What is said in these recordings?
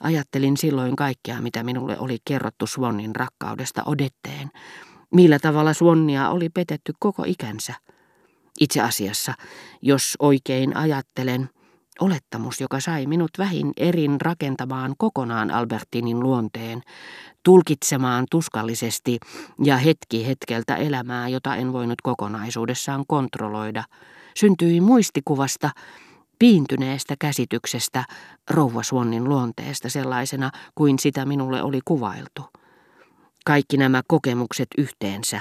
Ajattelin silloin kaikkea, mitä minulle oli kerrottu Swannin rakkaudesta Odetteen, millä tavalla Swannia oli petetty koko ikänsä. Itse asiassa, jos oikein ajattelen, olettamus, joka sai minut vähin erin rakentamaan kokonaan Albertinin luonteen, tulkitsemaan tuskallisesti ja hetki hetkeltä elämää, jota en voinut kokonaisuudessaan kontrolloida, syntyi muistikuvasta, piintyneestä käsityksestä rouva Swannin luonteesta sellaisena kuin sitä minulle oli kuvailtu. Kaikki nämä kokemukset yhteensä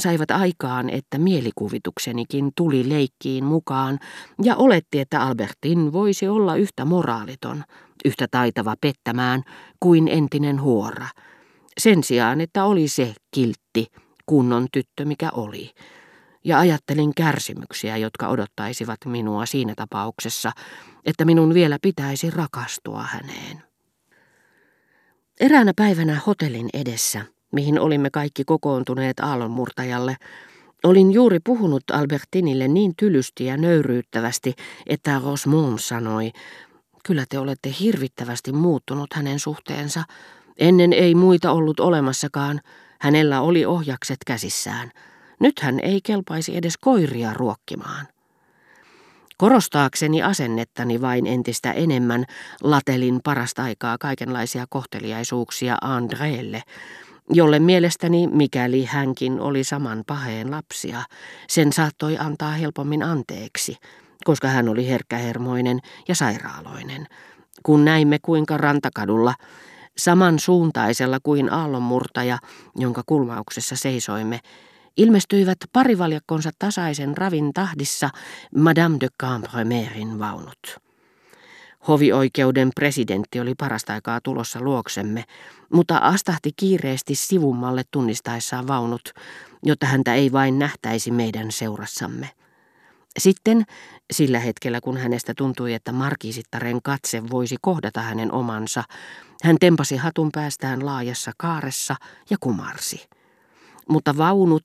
saivat aikaan, että mielikuvituksenikin tuli leikkiin mukaan ja oletti, että Albertin voisi olla yhtä moraaliton, yhtä taitava pettämään kuin entinen huora. Sen sijaan, että oli se kiltti, kunnon tyttö mikä oli. Ja ajattelin kärsimyksiä, jotka odottaisivat minua siinä tapauksessa, että minun vielä pitäisi rakastua häneen. Eräänä päivänä hotellin edessä mihin olimme kaikki kokoontuneet aallonmurtajalle, olin juuri puhunut Albertinille niin tylysti ja nöyryyttävästi, että Rosmond sanoi, kyllä te olette hirvittävästi muuttunut hänen suhteensa. Ennen ei muita ollut olemassakaan. Hänellä oli ohjakset käsissään. Nyt hän ei kelpaisi edes koiria ruokkimaan. Korostaakseni asennettani vain entistä enemmän latelin parasta aikaa kaikenlaisia kohteliaisuuksia Andreelle, jolle mielestäni, mikäli hänkin oli saman paheen lapsia, sen saattoi antaa helpommin anteeksi, koska hän oli herkkähermoinen ja sairaaloinen. Kun näimme kuinka rantakadulla, samansuuntaisella kuin aallonmurtaja, jonka kulmauksessa seisoimme, ilmestyivät parivaljakkonsa tasaisen ravin tahdissa Madame de Cambremerin vaunut. Hovioikeuden presidentti oli parasta aikaa tulossa luoksemme, mutta astahti kiireesti sivummalle tunnistaessaan vaunut, jotta häntä ei vain nähtäisi meidän seurassamme. Sitten, sillä hetkellä kun hänestä tuntui, että markiisittaren katse voisi kohdata hänen omansa, hän tempasi hatun päästään laajassa kaaressa ja kumarsi. Mutta vaunut,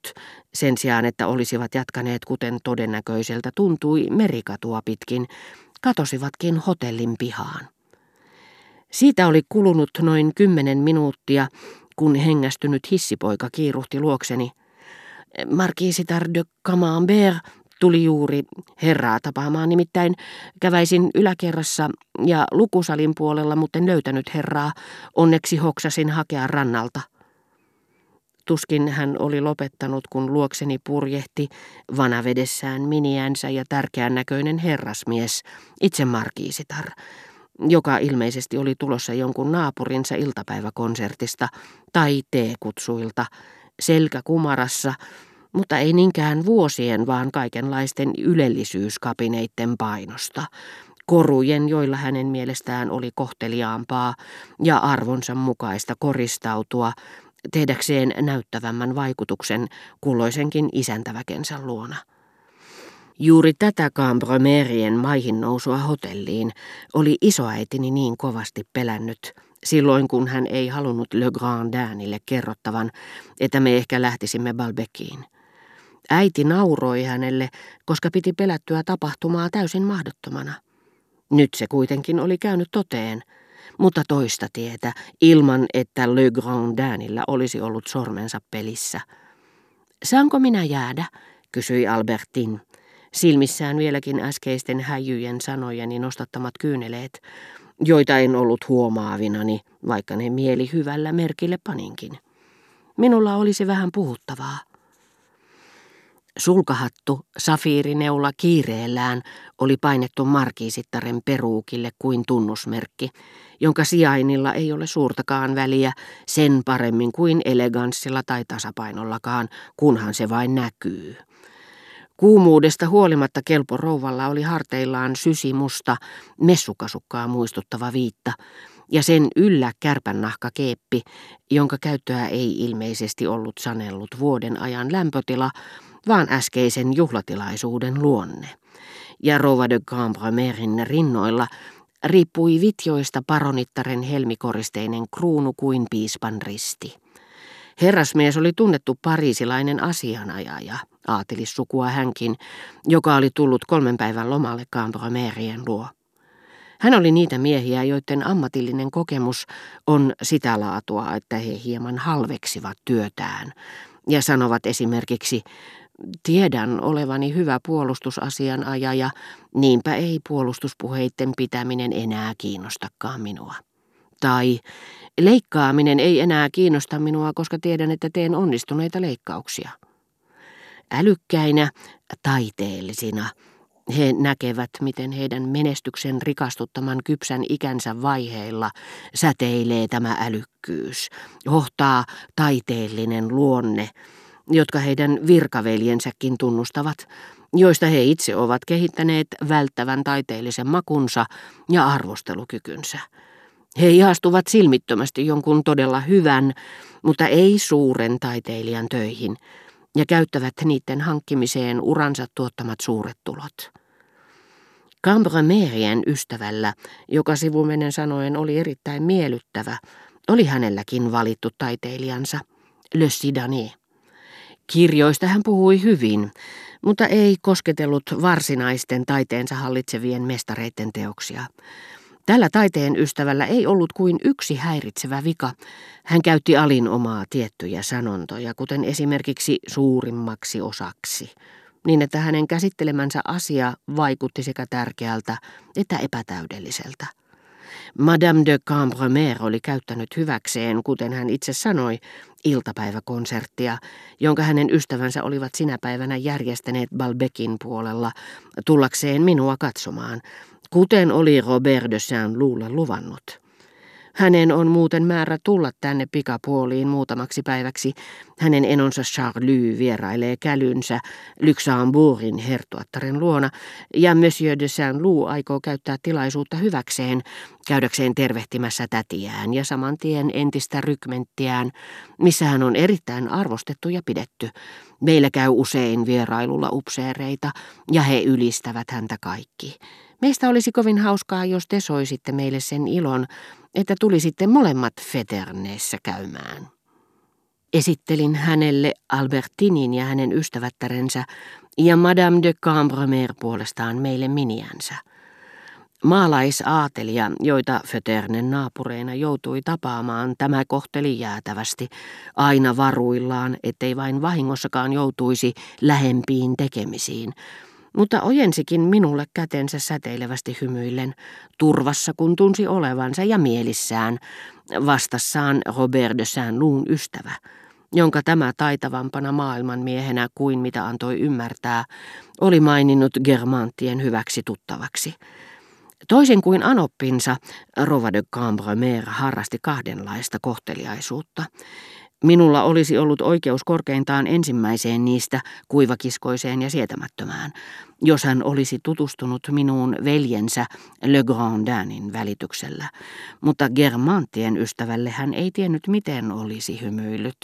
sen sijaan että olisivat jatkaneet kuten todennäköiseltä tuntui merikatua pitkin, katosivatkin hotellin pihaan. Siitä oli kulunut noin kymmenen minuuttia, kun hengästynyt hissipoika kiiruhti luokseni. Markiisitar de Camembert tuli juuri herraa tapaamaan, nimittäin käväisin yläkerrassa ja lukusalin puolella, mutta en löytänyt herraa. Onneksi hoksasin hakea rannalta. Tuskin hän oli lopettanut, kun luokseni purjehti vanavedessään miniänsä ja tärkeän näköinen herrasmies, itse markiisitar, joka ilmeisesti oli tulossa jonkun naapurinsa iltapäiväkonsertista tai teekutsuilta, selkä kumarassa, mutta ei niinkään vuosien, vaan kaikenlaisten ylellisyyskapineitten painosta, korujen, joilla hänen mielestään oli kohteliaampaa ja arvonsa mukaista koristautua tehdäkseen näyttävämmän vaikutuksen kulloisenkin isäntäväkensä luona. Juuri tätä Cambromerien maihin nousua hotelliin oli isoäitini niin kovasti pelännyt, silloin kun hän ei halunnut Le Grand Danille kerrottavan, että me ehkä lähtisimme Balbekiin. Äiti nauroi hänelle, koska piti pelättyä tapahtumaa täysin mahdottomana. Nyt se kuitenkin oli käynyt toteen – mutta toista tietä, ilman että Le Grandinillä olisi ollut sormensa pelissä. Saanko minä jäädä, kysyi Albertin, silmissään vieläkin äskeisten häijyjen sanojeni nostattamat kyyneleet, joita en ollut huomaavinani, vaikka ne mieli hyvällä merkille paninkin. Minulla olisi vähän puhuttavaa. Sulkahattu, safiirineula kiireellään oli painettu markiisittaren peruukille kuin tunnusmerkki, jonka sijainnilla ei ole suurtakaan väliä sen paremmin kuin eleganssilla tai tasapainollakaan, kunhan se vain näkyy. Kuumuudesta huolimatta kelpo rouvalla oli harteillaan sysimusta, messukasukkaa muistuttava viitta, ja sen yllä kärpännahkakeeppi, jonka käyttöä ei ilmeisesti ollut sanellut vuoden ajan lämpötila, vaan äskeisen juhlatilaisuuden luonne. Ja Rova de Cambremerin rinnoilla riippui vitjoista paronittaren helmikoristeinen kruunu kuin piispan risti. Herrasmies oli tunnettu pariisilainen asianajaja, aatelissukua hänkin, joka oli tullut kolmen päivän lomalle Cambromerien luo. Hän oli niitä miehiä, joiden ammatillinen kokemus on sitä laatua, että he hieman halveksivat työtään ja sanovat esimerkiksi, tiedän olevani hyvä puolustusasianajaja, niinpä ei puolustuspuheitten pitäminen enää kiinnostakaan minua. Tai leikkaaminen ei enää kiinnosta minua, koska tiedän, että teen onnistuneita leikkauksia. Älykkäinä, taiteellisina, he näkevät, miten heidän menestyksen rikastuttaman kypsän ikänsä vaiheilla säteilee tämä älykkyys, hohtaa taiteellinen luonne, jotka heidän virkaveljensäkin tunnustavat, joista he itse ovat kehittäneet välttävän taiteellisen makunsa ja arvostelukykynsä. He ihastuvat silmittömästi jonkun todella hyvän, mutta ei suuren taiteilijan töihin, ja käyttävät niiden hankkimiseen uransa tuottamat suuret tulot. Cambremerien ystävällä, joka sivumenen sanoen oli erittäin miellyttävä, oli hänelläkin valittu taiteilijansa, Le Sidani. Kirjoista hän puhui hyvin, mutta ei kosketellut varsinaisten taiteensa hallitsevien mestareiden teoksia. Tällä taiteen ystävällä ei ollut kuin yksi häiritsevä vika. Hän käytti alin omaa tiettyjä sanontoja, kuten esimerkiksi suurimmaksi osaksi, niin että hänen käsittelemänsä asia vaikutti sekä tärkeältä että epätäydelliseltä. Madame de Cambremer oli käyttänyt hyväkseen, kuten hän itse sanoi, iltapäiväkonserttia, jonka hänen ystävänsä olivat sinä päivänä järjestäneet Balbekin puolella, tullakseen minua katsomaan, kuten oli Robert de Saint-Loulle luvannut. Hänen on muuten määrä tulla tänne pikapuoliin muutamaksi päiväksi. Hänen enonsa Charlie vierailee kälynsä Luxembourgin hertuattaren luona, ja Monsieur de Saint-Loup aikoo käyttää tilaisuutta hyväkseen, käydäkseen tervehtimässä tätiään ja saman tien entistä rykmenttiään, missä hän on erittäin arvostettu ja pidetty. Meillä käy usein vierailulla upseereita, ja he ylistävät häntä kaikki. Meistä olisi kovin hauskaa, jos te soisitte meille sen ilon, että tulisitte molemmat Feterneessä käymään. Esittelin hänelle Albertinin ja hänen ystävättärensä ja Madame de Cambremer puolestaan meille miniänsä. Maalaisaatelia, joita Föternen naapureina joutui tapaamaan, tämä kohteli jäätävästi, aina varuillaan, ettei vain vahingossakaan joutuisi lähempiin tekemisiin, mutta ojensikin minulle kätensä säteilevästi hymyillen, turvassa kun tunsi olevansa ja mielissään, vastassaan Robert de Saint-Loun ystävä, jonka tämä taitavampana maailmanmiehenä kuin mitä antoi ymmärtää, oli maininnut Germantien hyväksi tuttavaksi. Toisin kuin anoppinsa, Rova de Cambremer harrasti kahdenlaista kohteliaisuutta. Minulla olisi ollut oikeus korkeintaan ensimmäiseen niistä kuivakiskoiseen ja sietämättömään, jos hän olisi tutustunut minuun veljensä Le Grandinin välityksellä, mutta Germantien ystävälle hän ei tiennyt miten olisi hymyillyt.